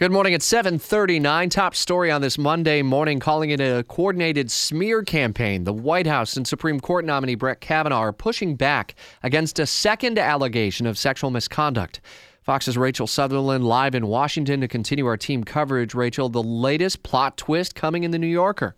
Good morning at 7:39. Top story on this Monday morning calling it a coordinated smear campaign. The White House and Supreme Court nominee Brett Kavanaugh are pushing back against a second allegation of sexual misconduct. Fox's Rachel Sutherland live in Washington to continue our team coverage. Rachel, the latest plot twist coming in the New Yorker.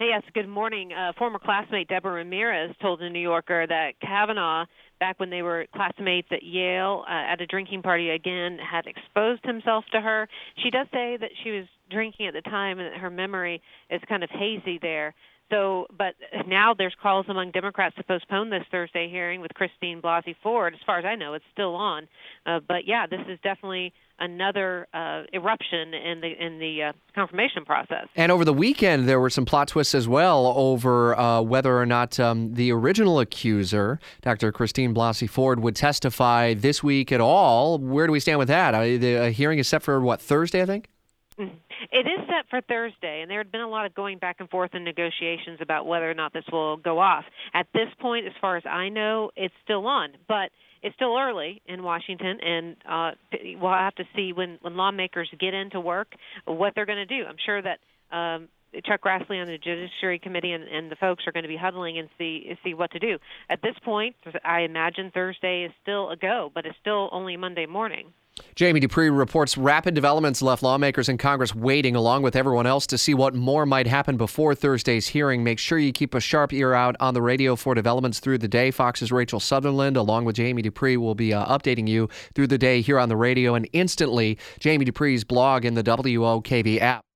Hey, yes, good morning. Uh, former classmate Deborah Ramirez told the New Yorker that Kavanaugh back when they were classmates at Yale uh, at a drinking party again had exposed himself to her. She does say that she was drinking at the time and that her memory is kind of hazy there. So, but now there's calls among Democrats to postpone this Thursday hearing with Christine Blasey Ford. As far as I know, it's still on. Uh, but yeah, this is definitely another uh, eruption in the in the uh, confirmation process. And over the weekend, there were some plot twists as well over uh, whether or not um, the original accuser, Dr. Christine Blasey Ford, would testify this week at all. Where do we stand with that? the hearing is set for what Thursday, I think. Mm-hmm. Set for Thursday, and there had been a lot of going back and forth in negotiations about whether or not this will go off. At this point, as far as I know, it's still on, but it's still early in Washington, and uh, we'll have to see when when lawmakers get into work what they're going to do. I'm sure that. Um, Chuck Grassley on the Judiciary Committee and, and the folks are going to be huddling and see see what to do. At this point, I imagine Thursday is still a go, but it's still only Monday morning. Jamie Dupree reports rapid developments left lawmakers in Congress waiting, along with everyone else, to see what more might happen before Thursday's hearing. Make sure you keep a sharp ear out on the radio for developments through the day. Fox's Rachel Sutherland, along with Jamie Dupree, will be uh, updating you through the day here on the radio and instantly Jamie Dupree's blog in the WOKV app.